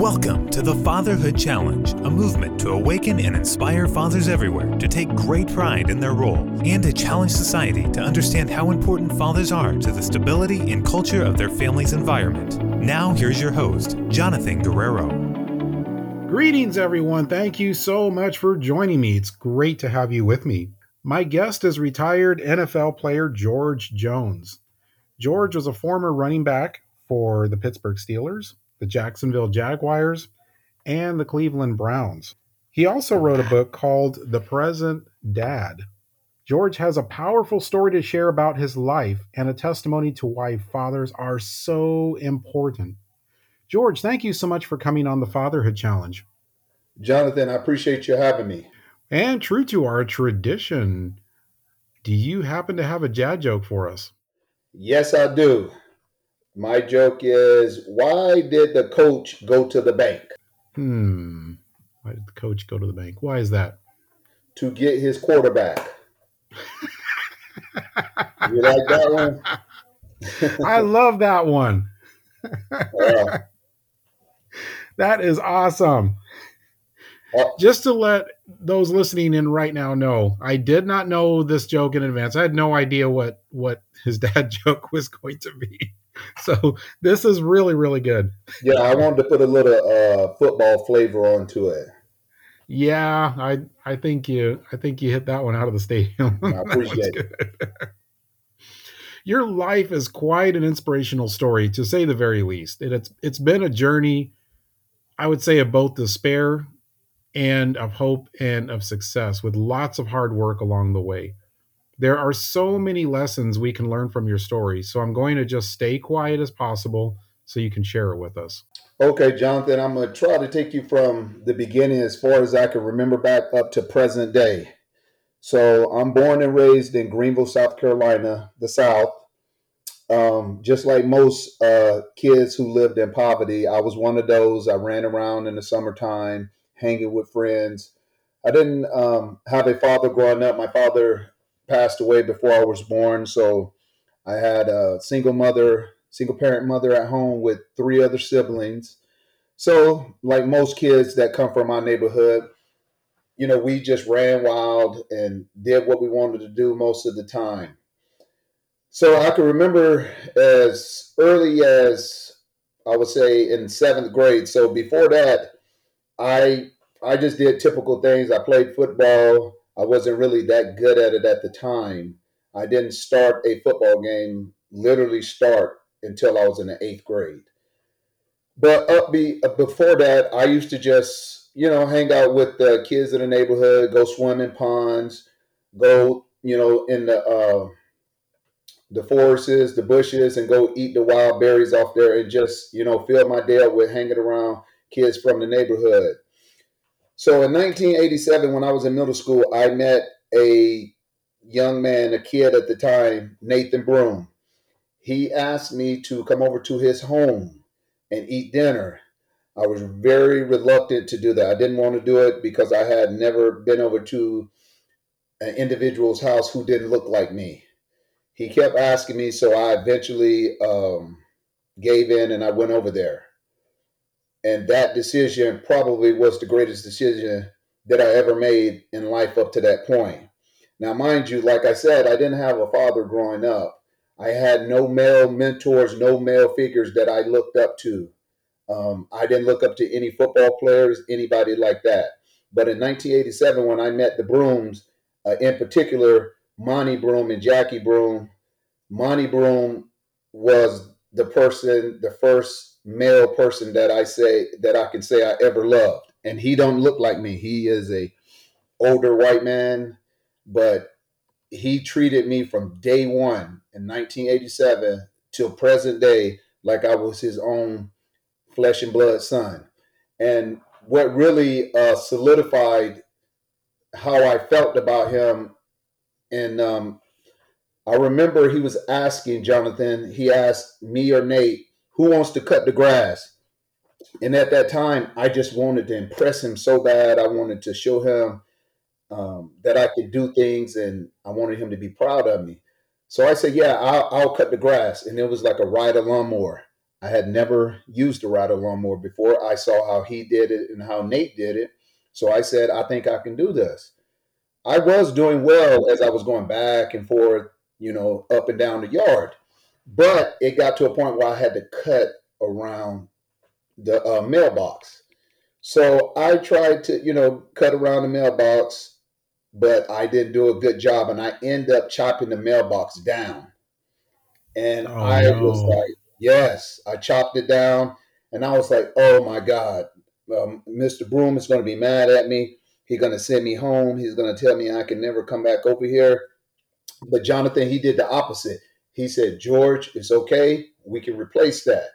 Welcome to the Fatherhood Challenge, a movement to awaken and inspire fathers everywhere to take great pride in their role and to challenge society to understand how important fathers are to the stability and culture of their family's environment. Now, here's your host, Jonathan Guerrero. Greetings, everyone. Thank you so much for joining me. It's great to have you with me. My guest is retired NFL player George Jones. George was a former running back for the Pittsburgh Steelers the Jacksonville Jaguars, and the Cleveland Browns. He also wrote a book called The Present Dad. George has a powerful story to share about his life and a testimony to why fathers are so important. George, thank you so much for coming on the Fatherhood Challenge. Jonathan, I appreciate you having me. And true to our tradition, do you happen to have a dad joke for us? Yes, I do. My joke is why did the coach go to the bank? Hmm. Why did the coach go to the bank? Why is that? To get his quarterback. you like that one? I love that one. yeah. That is awesome. Uh, Just to let those listening in right now know, I did not know this joke in advance. I had no idea what what his dad joke was going to be. so this is really really good. Yeah, I wanted to put a little uh, football flavor onto it. Yeah, I I think you I think you hit that one out of the stadium. I appreciate it. Your life is quite an inspirational story, to say the very least. It, it's it's been a journey, I would say, of both despair and of hope and of success, with lots of hard work along the way. There are so many lessons we can learn from your story. So I'm going to just stay quiet as possible so you can share it with us. Okay, Jonathan, I'm going to try to take you from the beginning as far as I can remember back up to present day. So I'm born and raised in Greenville, South Carolina, the South. Um, just like most uh, kids who lived in poverty, I was one of those. I ran around in the summertime, hanging with friends. I didn't um, have a father growing up. My father passed away before I was born. So I had a single mother, single parent mother at home with three other siblings. So, like most kids that come from my neighborhood, you know, we just ran wild and did what we wanted to do most of the time. So I can remember as early as I would say in seventh grade. So before that, I I just did typical things. I played football. I wasn't really that good at it at the time. I didn't start a football game, literally start until I was in the eighth grade. But up be, uh, before that, I used to just, you know, hang out with the kids in the neighborhood, go swim in ponds, go, you know, in the uh, the forests, the bushes, and go eat the wild berries off there, and just, you know, fill my day up with hanging around kids from the neighborhood. So in 1987, when I was in middle school, I met a young man, a kid at the time, Nathan Broom. He asked me to come over to his home and eat dinner. I was very reluctant to do that. I didn't want to do it because I had never been over to an individual's house who didn't look like me. He kept asking me, so I eventually um, gave in and I went over there. And that decision probably was the greatest decision that I ever made in life up to that point. Now, mind you, like I said, I didn't have a father growing up. I had no male mentors, no male figures that I looked up to. Um, I didn't look up to any football players, anybody like that. But in 1987, when I met the Brooms, uh, in particular, Monty Broom and Jackie Broom, Monty Broom was the person, the first male person that I say that I can say I ever loved. And he don't look like me. He is a older white man, but he treated me from day one in 1987 till present day like I was his own flesh and blood son. And what really uh, solidified how I felt about him, and um, I remember he was asking Jonathan, he asked me or Nate, who wants to cut the grass? And at that time, I just wanted to impress him so bad. I wanted to show him um, that I could do things, and I wanted him to be proud of me. So I said, "Yeah, I'll, I'll cut the grass," and it was like a ride a lawnmower. I had never used a rider lawnmower before. I saw how he did it and how Nate did it. So I said, I think I can do this. I was doing well as I was going back and forth, you know, up and down the yard. But it got to a point where I had to cut around the uh, mailbox. So I tried to, you know, cut around the mailbox, but I didn't do a good job. And I end up chopping the mailbox down. And oh, I no. was like, yes, I chopped it down. And I was like, oh my God, um, Mr. Broom is going to be mad at me. He's going to send me home. He's going to tell me I can never come back over here. But Jonathan, he did the opposite. He said, George, it's okay. We can replace that.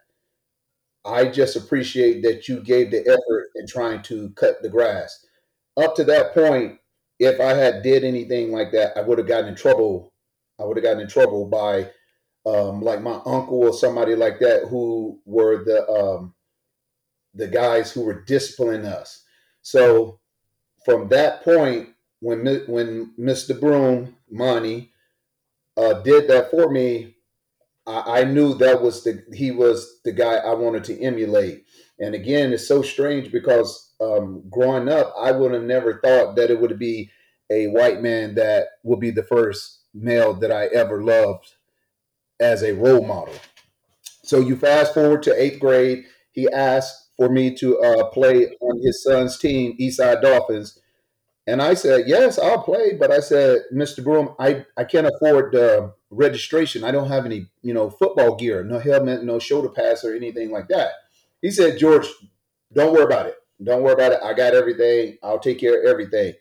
I just appreciate that you gave the effort in trying to cut the grass. Up to that point, if I had did anything like that, I would have gotten in trouble. I would have gotten in trouble by um, like my uncle or somebody like that who were the um, the guys who were disciplining us. So from that point, when when Mr. Broom, Monty, uh, did that for me, I, I knew that was the he was the guy I wanted to emulate. And again, it's so strange because um, growing up, I would have never thought that it would be a white man that would be the first male that I ever loved as a role model. So you fast forward to eighth grade, he asked for me to uh, play on his son's team, Eastside Dolphins. And I said, yes, I'll play. But I said, Mr. Broom, I, I can't afford the registration. I don't have any, you know, football gear, no helmet, no shoulder pads or anything like that. He said, George, don't worry about it. Don't worry about it. I got everything. I'll take care of everything.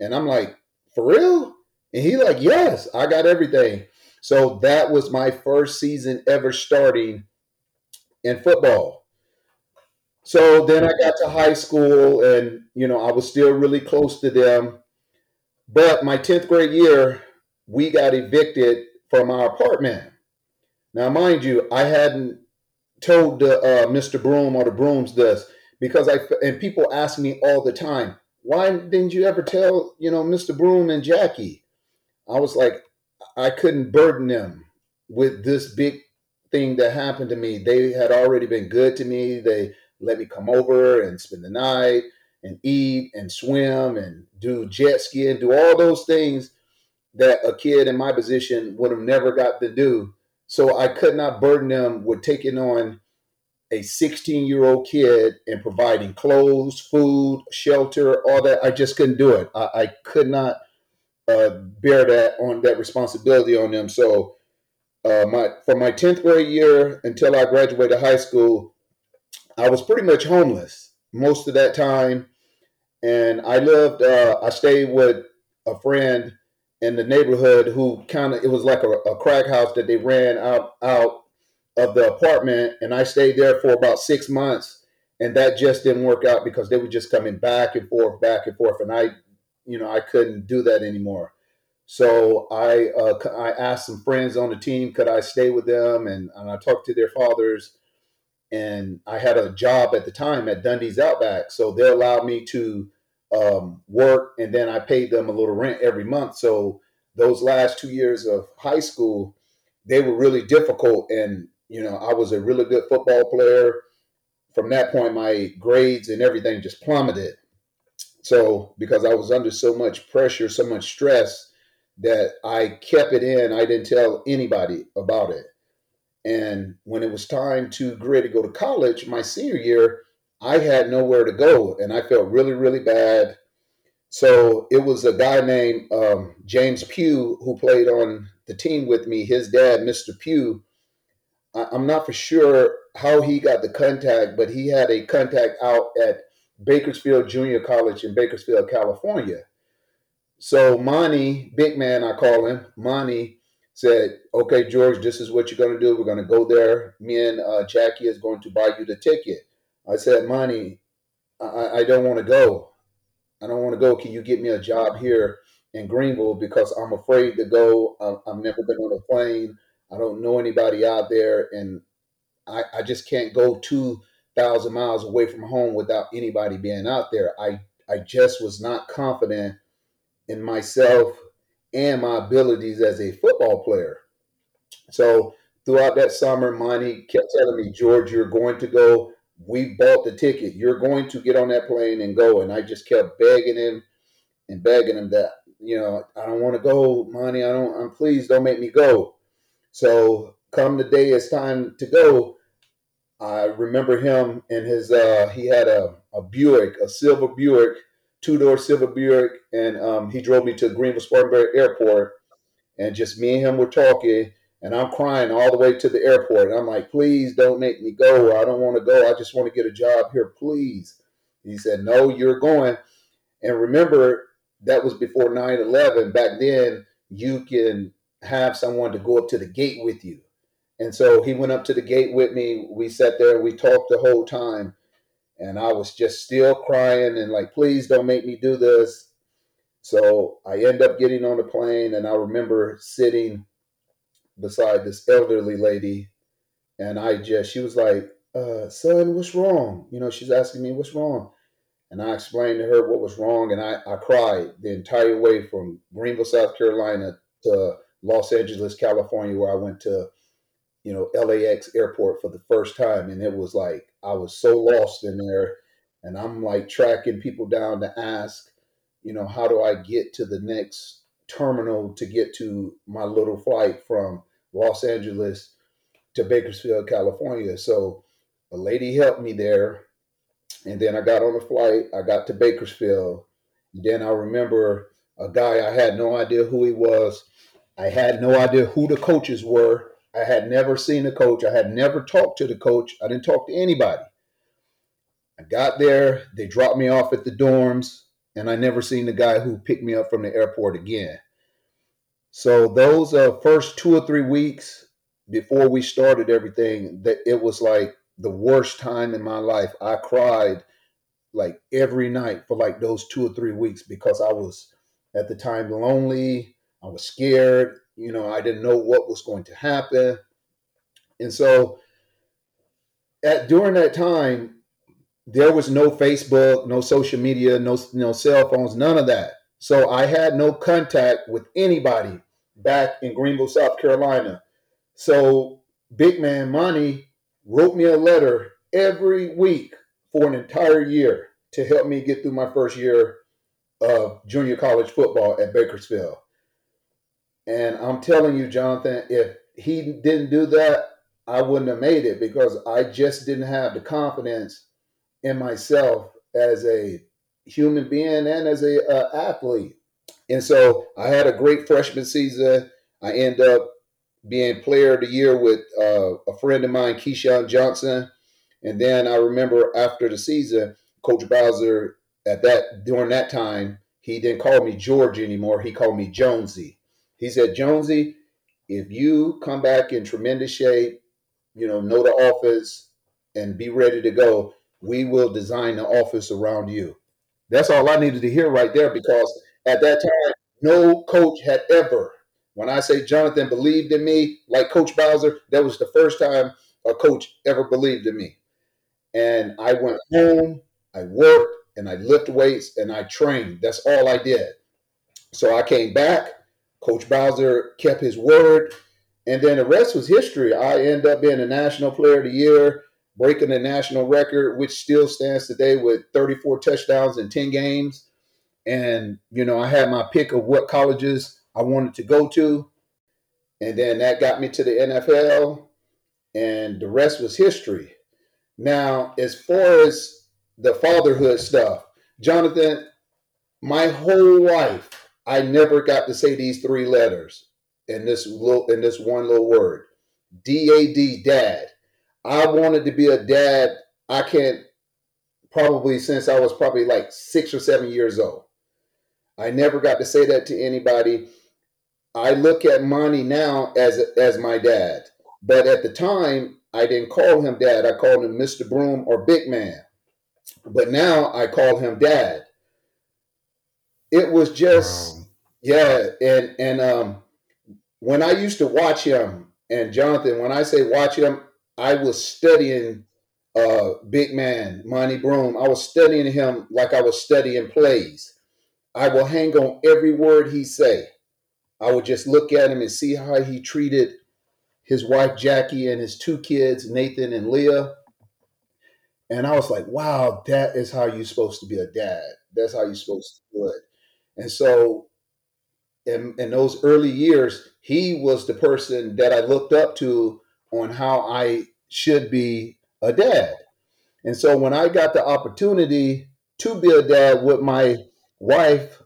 And I'm like, for real? And he like, yes, I got everything. So that was my first season ever starting in football. So then I got to high school and, you know, I was still really close to them. But my 10th grade year, we got evicted from our apartment. Now, mind you, I hadn't told uh, Mr. Broom or the Brooms this because I, and people ask me all the time, why didn't you ever tell, you know, Mr. Broom and Jackie? I was like, I couldn't burden them with this big thing that happened to me. They had already been good to me. They let me come over and spend the night and eat and swim and do jet ski and do all those things that a kid in my position would have never got to do. So I could not burden them with taking on a 16 year old kid and providing clothes, food, shelter, all that. I just couldn't do it. I, I could not uh, bear that on that responsibility on them. So, uh, my from my tenth grade year until I graduated high school, I was pretty much homeless most of that time, and I lived. Uh, I stayed with a friend in the neighborhood who kind of it was like a, a crack house that they ran out out of the apartment, and I stayed there for about six months, and that just didn't work out because they were just coming back and forth, back and forth, and I you know, I couldn't do that anymore. So I uh, I asked some friends on the team, could I stay with them? And, and I talked to their fathers. And I had a job at the time at Dundee's Outback. So they allowed me to um, work and then I paid them a little rent every month. So those last two years of high school, they were really difficult. And, you know, I was a really good football player. From that point, my grades and everything just plummeted. So because I was under so much pressure, so much stress that I kept it in, I didn't tell anybody about it. And when it was time to grade to go to college, my senior year, I had nowhere to go, and I felt really, really bad. So it was a guy named um, James Pugh who played on the team with me. His dad, Mr. Pugh, I, I'm not for sure how he got the contact, but he had a contact out at Bakersfield Junior College in Bakersfield, California. So Monty, big man, I call him, Monty said, okay, George, this is what you're going to do. We're going to go there. Me and uh, Jackie is going to buy you the ticket. I said, "Monty, I, I don't want to go. I don't want to go. Can you get me a job here in Greenville? Because I'm afraid to go. I've never been on a plane. I don't know anybody out there. And I, I just can't go two thousand miles away from home without anybody being out there. I I just was not confident in myself and my abilities as a football player. So throughout that summer, Monty kept telling me, George, you're going to go. We bought the ticket. You're going to get on that plane and go. And I just kept begging him and begging him that, you know, I don't want to go, Monty. I don't, I'm please don't make me go. So come the day it's time to go, I remember him and his, uh, he had a, a Buick, a silver Buick, two door silver Buick. And um, he drove me to Greenville Spartanburg Airport. And just me and him were talking and I'm crying all the way to the airport. And I'm like, please don't make me go. I don't want to go. I just want to get a job here, please. He said, no, you're going. And remember, that was before 9 11. Back then, you can have someone to go up to the gate with you. And so he went up to the gate with me. We sat there and we talked the whole time. And I was just still crying and like, please don't make me do this. So I end up getting on the plane and I remember sitting beside this elderly lady, and I just she was like, uh, "Son, what's wrong?" You know, she's asking me what's wrong, and I explained to her what was wrong, and I I cried the entire way from Greenville, South Carolina, to Los Angeles, California, where I went to, you know, LAX airport for the first time, and it was like I was so lost in there, and I'm like tracking people down to ask, you know, how do I get to the next terminal to get to my little flight from Los Angeles to Bakersfield, California. So a lady helped me there. And then I got on the flight. I got to Bakersfield. And then I remember a guy, I had no idea who he was. I had no idea who the coaches were. I had never seen a coach. I had never talked to the coach. I didn't talk to anybody. I got there. They dropped me off at the dorms and I never seen the guy who picked me up from the airport again. So those uh, first two or three weeks before we started everything, that it was like the worst time in my life. I cried like every night for like those two or three weeks because I was at the time lonely. I was scared. You know, I didn't know what was going to happen, and so at during that time, there was no Facebook, no social media, no no cell phones, none of that. So I had no contact with anybody back in Greenville, South Carolina. So Big Man Monty wrote me a letter every week for an entire year to help me get through my first year of junior college football at Bakersfield. And I'm telling you, Jonathan, if he didn't do that, I wouldn't have made it because I just didn't have the confidence in myself as a human being and as a uh, athlete. And so I had a great freshman season. I end up being player of the year with uh, a friend of mine, Keyshawn Johnson. And then I remember after the season, Coach Bowser at that during that time, he didn't call me George anymore. He called me Jonesy. He said, Jonesy, if you come back in tremendous shape, you know, know the offense and be ready to go, we will design the offense around you. That's all I needed to hear right there because at that time, no coach had ever, when I say Jonathan believed in me, like Coach Bowser, that was the first time a coach ever believed in me. And I went home, I worked, and I lift weights and I trained. That's all I did. So I came back. Coach Bowser kept his word. And then the rest was history. I end up being a national player of the year breaking the national record, which still stands today with 34 touchdowns in 10 games. And, you know, I had my pick of what colleges I wanted to go to. And then that got me to the NFL, and the rest was history. Now, as far as the fatherhood stuff, Jonathan, my whole life, I never got to say these three letters in this little in this one little word. D A D dad. I wanted to be a dad. I can't probably since I was probably like six or seven years old. I never got to say that to anybody. I look at Monty now as as my dad, but at the time I didn't call him dad. I called him Mr. Broom or Big Man. But now I call him dad. It was just wow. yeah, and and um when I used to watch him and Jonathan, when I say watch him, I was studying uh, Big Man, Monty Broom. I was studying him like I was studying plays. I will hang on every word he say. I would just look at him and see how he treated his wife Jackie and his two kids, Nathan and Leah. And I was like, wow, that is how you're supposed to be a dad. That's how you're supposed to do it. And so in, in those early years, he was the person that I looked up to on how I should be a dad. And so when I got the opportunity to be a dad with my wife,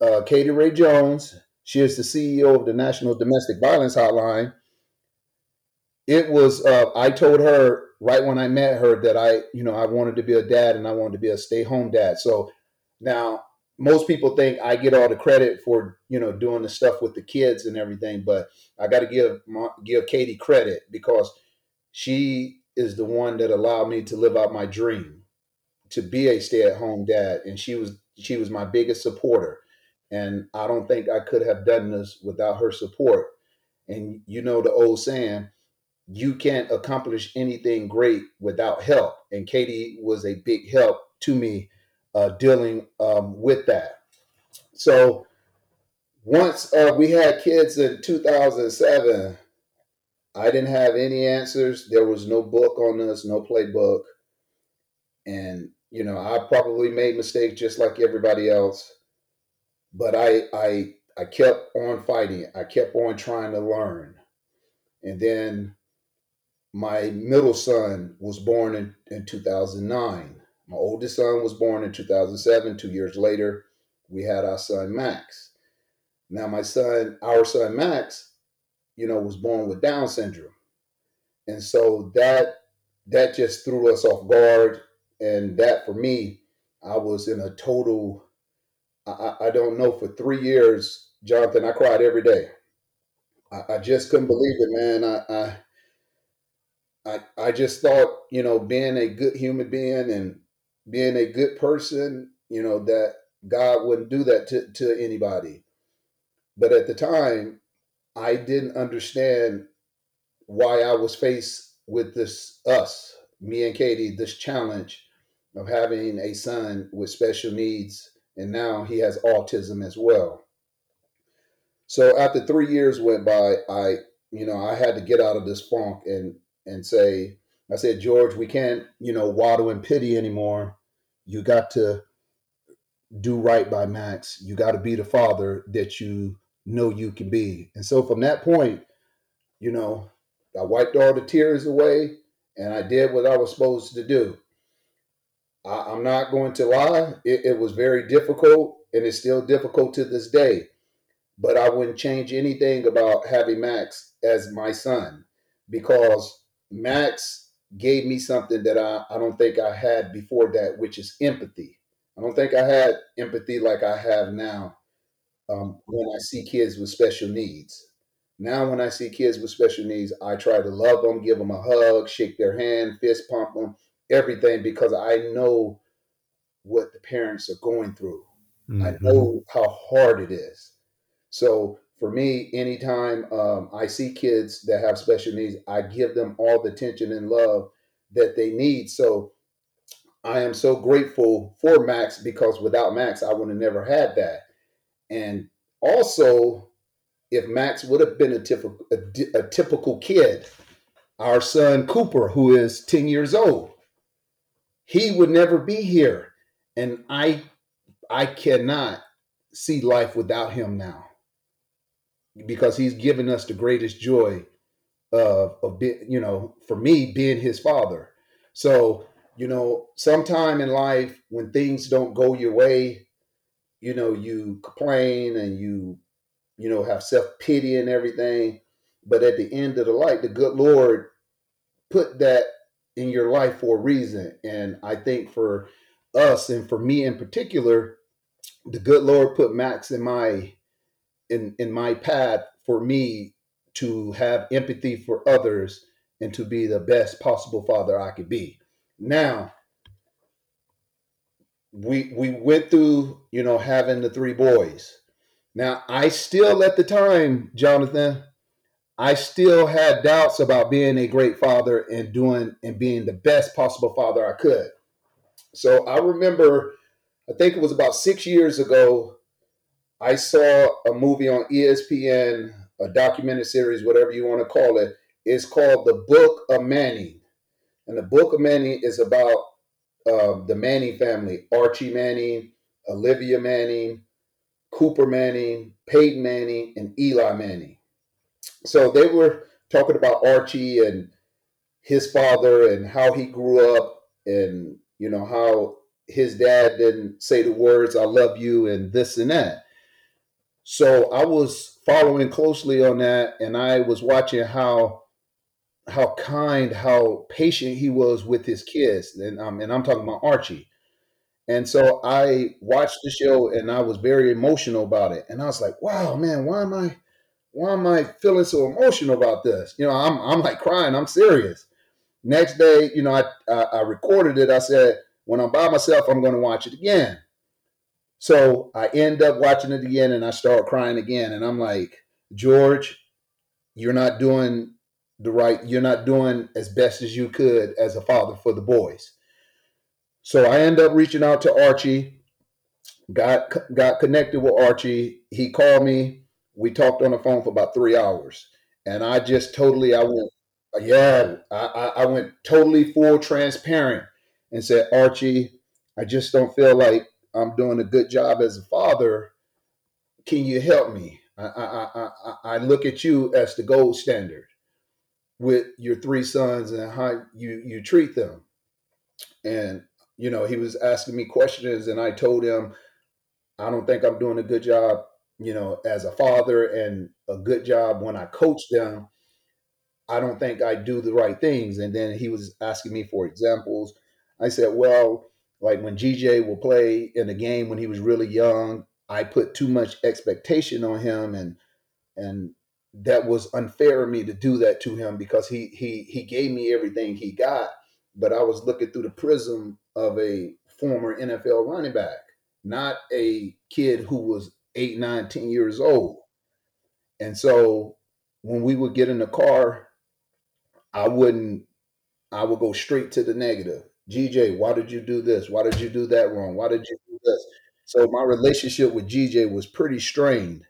uh, Katie Ray Jones, she is the CEO of the National Domestic Violence Hotline. It was, uh, I told her right when I met her that I, you know, I wanted to be a dad and I wanted to be a stay home dad. So now most people think I get all the credit for you know doing the stuff with the kids and everything, but I got to give give Katie credit because she is the one that allowed me to live out my dream to be a stay at home dad, and she was she was my biggest supporter, and I don't think I could have done this without her support. And you know the old saying, you can't accomplish anything great without help, and Katie was a big help to me uh, dealing um, with that. So once uh, we had kids in 2007, I didn't have any answers. There was no book on this, no playbook. And, you know, I probably made mistakes just like everybody else. But I, I, I kept on fighting. I kept on trying to learn. And then my middle son was born in, in 2009. My oldest son was born in 2007. Two years later, we had our son Max. Now, my son, our son Max, you know, was born with Down syndrome, and so that that just threw us off guard. And that for me, I was in a total. I, I don't know. For three years, Jonathan, I cried every day. I, I just couldn't believe it, man. I, I I, I just thought, you know, being a good human being and being a good person, you know, that God wouldn't do that to, to anybody. But at the time, I didn't understand why I was faced with this, us, me and Katie, this challenge of having a son with special needs. And now he has autism as well. So after three years went by, I, you know, I had to get out of this funk and and say, I said, George, we can't, you know, waddle in pity anymore. You got to do right by Max. You got to be the father that you know you can be. And so from that point, you know, I wiped all the tears away and I did what I was supposed to do. I, am not going to lie, it, it was very difficult and it's still difficult to this day. But I wouldn't change anything about having Max as my son because Max gave me something that I, I don't think I had before that, which is empathy. I don't think I had empathy like I have now um, when I see kids with special needs. Now, when I see kids with special needs, I try to love them, give them a hug, shake their hand, fist pump them, everything, because I know what the parents are going through. Mm-hmm. I know how hard it is. So for me, anytime um, I see kids that have special needs, I give them all the attention and love that they need. So I am so grateful for Max because without Max, I would have never had that. And also, if Max would have been a typical a, a typical kid, our son Cooper, who is 10 years old, he would never be here. And I I cannot see life without him now because he's given us the greatest joy of of you know, for me being his father. So, you know, sometime in life when things don't go your way, you know, you complain and you, you know, have self-pity and everything. But at the end of the light, the good Lord put that in your life for a reason. And I think for us and for me in particular, the good Lord put Max in my in in my path for me to have empathy for others and to be the best possible father I could be. Now, we we went through, you know, having the three boys. Now, I still at the time, Jonathan, I still had doubts about being a great father and doing and being the best possible father I could. So I remember, I think it was about six years ago, I saw a movie on ESPN, a documentary series, whatever you want to call it, It's called the Book of Manning, and the Book of Manning is about uh, the Manning family: Archie Manning, Olivia Manning, Cooper Manning, Peyton Manning, and Eli Manning. So they were talking about Archie and his father and how he grew up and you know how his dad didn't say the words "I love you" and this and that. So I was following closely on that, and I was watching how how kind, how patient he was with his kids, and um, and I'm talking about Archie. And so I watched the show, and I was very emotional about it. And I was like, "Wow, man, why am I, why am I feeling so emotional about this?" You know, I'm I'm like crying. I'm serious. Next day, you know, I I, I recorded it. I said, "When I'm by myself, I'm going to watch it again." So I end up watching it again, and I start crying again. And I'm like, George, you're not doing the right. You're not doing as best as you could as a father for the boys. So I end up reaching out to Archie. Got got connected with Archie. He called me. We talked on the phone for about three hours, and I just totally I went yeah I, I went totally full transparent and said Archie, I just don't feel like I'm doing a good job as a father. Can you help me? I, I, I, I look at you as the gold standard with your three sons and how you, you treat them. And you know, he was asking me questions, and I told him, I don't think I'm doing a good job, you know, as a father and a good job when I coach them. I don't think I do the right things. And then he was asking me for examples. I said, well, like when GJ will play in a game when he was really young, I put too much expectation on him and and that was unfair of me to do that to him because he he he gave me everything he got but I was looking through the prism of a former NFL running back, not a kid who was eight, nine, ten years old. And so when we would get in the car, I wouldn't, I would go straight to the negative. GJ, why did you do this? Why did you do that wrong? Why did you do this? So my relationship with GJ was pretty strained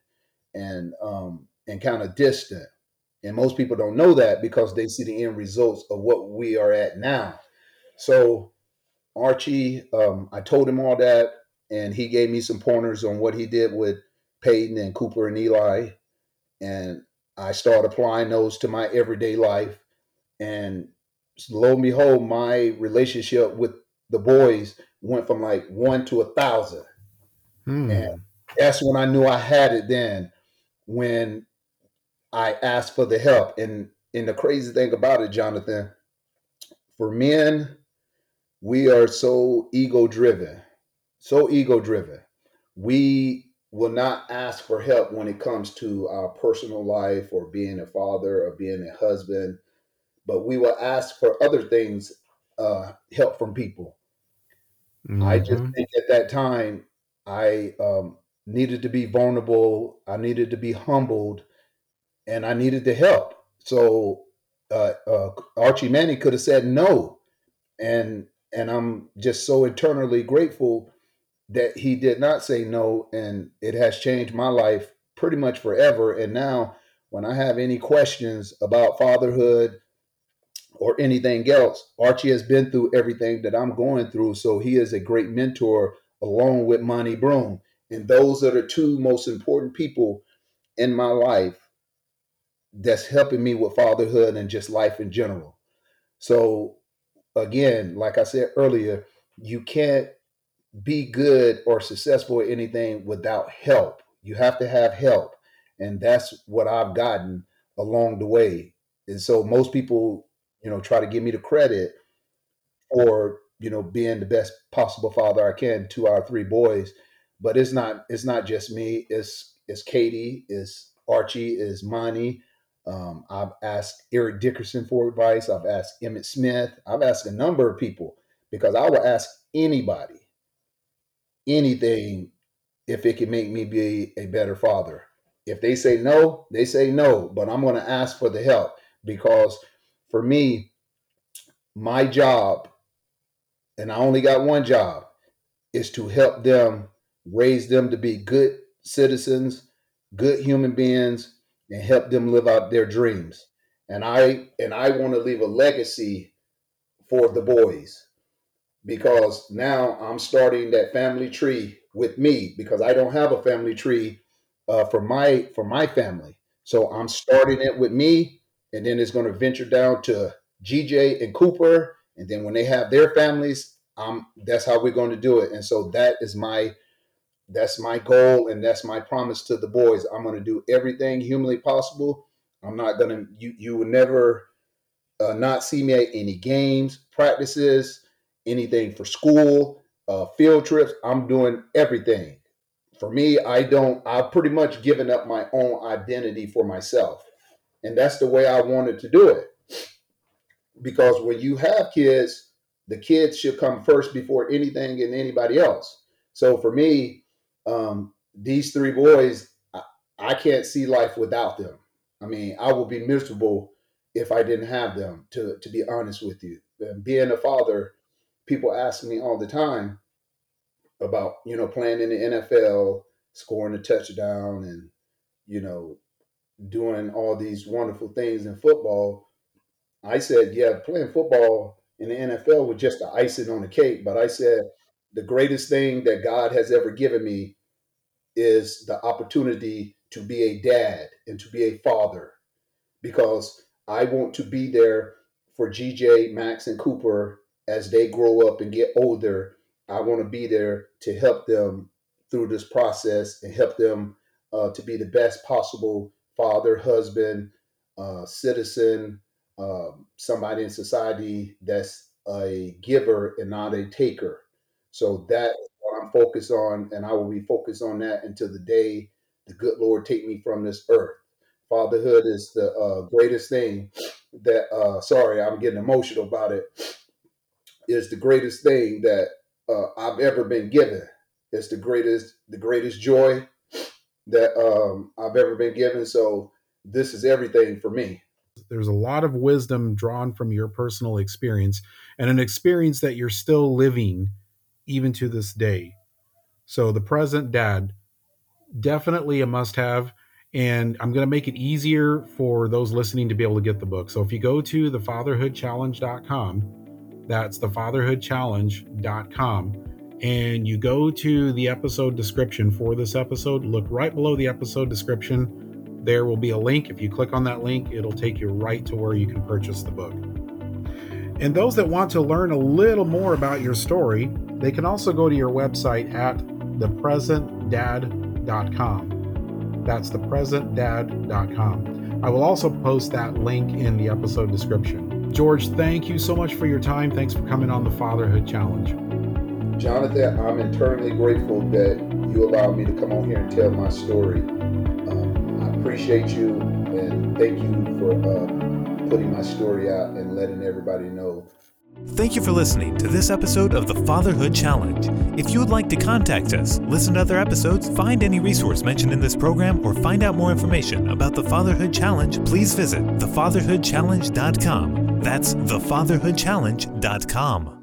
and um, and kind of distant. And most people don't know that because they see the end results of what we are at now. So Archie, um, I told him all that, and he gave me some pointers on what he did with Peyton and Cooper and Eli. And I started applying those to my everyday life. And lo and behold, my relationship with the boys went from like one to a thousand. Hmm. And that's when I knew I had it then when I asked for the help. And and the crazy thing about it, Jonathan, for men, we are so ego driven, so ego driven. We will not ask for help when it comes to our personal life or being a father or being a husband, but we will ask for other things, uh, help from people. Mm-hmm. I just mm-hmm. think at that time I um, needed to be vulnerable. I needed to be humbled and I needed the help. So uh, uh, Archie Manning could have said no, and and I'm just so eternally grateful that he did not say no, and it has changed my life pretty much forever. And now, when I have any questions about fatherhood or anything else, Archie has been through everything that I'm going through, so he is a great mentor along with Monty Broom, and those are the two most important people in my life that's helping me with fatherhood and just life in general. So again, like I said earlier, you can't be good or successful at anything without help. You have to have help. And that's what I've gotten along the way. And so most people, you know, try to give me the credit for, you know, being the best possible father I can to our three boys. But it's not it's not just me, it's it's Katie, it's Archie, it's Monty, um, I've asked Eric Dickerson for advice. I've asked Emmitt Smith. I've asked a number of people because I will ask anybody anything if it can make me be a better father. If they say no, they say no, but I'm going to ask for the help because for me, my job, and I only got one job, is to help them raise them to be good citizens, good human beings, and help them live out their dreams. and I and I want to leave a legacy for the boys because now I'm starting that family tree with me because I don't have a family tree uh, for my for my family. So I'm starting it with me, and then it's going to venture down to GJ and Cooper, and then when they have their families, um, that's how we're going to do it. And so that is my that's my goal, and that's my promise to the boys. I'm going to do everything humanly possible. I'm not going to you you will never uh, not see me at any games, practices, anything for school, uh, field trips. I'm doing everything. For me, I don't. I've pretty much given up my own identity for myself, and that's the way I wanted to do it. Because when you have kids, the kids should come first before anything and anybody else. So for me, um, these three boys, I, I can't see life without them. I mean, I would be miserable if I didn't have them. To to be honest with you, being a father, people ask me all the time about you know playing in the NFL, scoring a touchdown, and you know doing all these wonderful things in football. I said, yeah, playing football in the NFL was just the icing on the cake. But I said the greatest thing that God has ever given me is the opportunity to be a dad and to be a father because I want to be there for GJ, Max, and Cooper as they grow up and get older. I want to be there to help them through this process and help them uh, to be the best possible father, husband, uh, citizen, um, somebody in society that's a giver and not a taker. So that is what I'm focused on, and I will be focused on that until the day the good Lord take me from this earth. Fatherhood is the uh, greatest thing that. Uh, sorry, I'm getting emotional about it. Is the greatest thing that uh, I've ever been given. It's the greatest, the greatest joy that um, I've ever been given. So this is everything for me. There's a lot of wisdom drawn from your personal experience and an experience that you're still living even to this day. So the present dad, definitely a must have. And I'm going to make it easier for those listening to be able to get the book. So if you go to thefatherhoodchallenge.com, that's thefatherhoodchallenge.com, and you go to the episode description for this episode, look right below the episode description. There will be a link. If you click on that link, it'll take you right to where you can purchase the book. And those that want to learn a little more about your story, they can also go to your website at thepresentdad.com. That's thepresentdad.com. I will also post that link in the episode description. George, thank you so much for your time. Thanks for coming on the Fatherhood Challenge. Jonathan, I'm eternally grateful that you allowed me to come on here and tell my story. Um, I appreciate you and thank you for uh, putting my story out and letting everybody know Thank you for listening to this episode of the Fatherhood Challenge. If you would like to contact us, listen to other episodes, find any resource mentioned in this program, or find out more information about the Fatherhood Challenge, please visit thefatherhoodchallenge.com. That's thefatherhoodchallenge.com.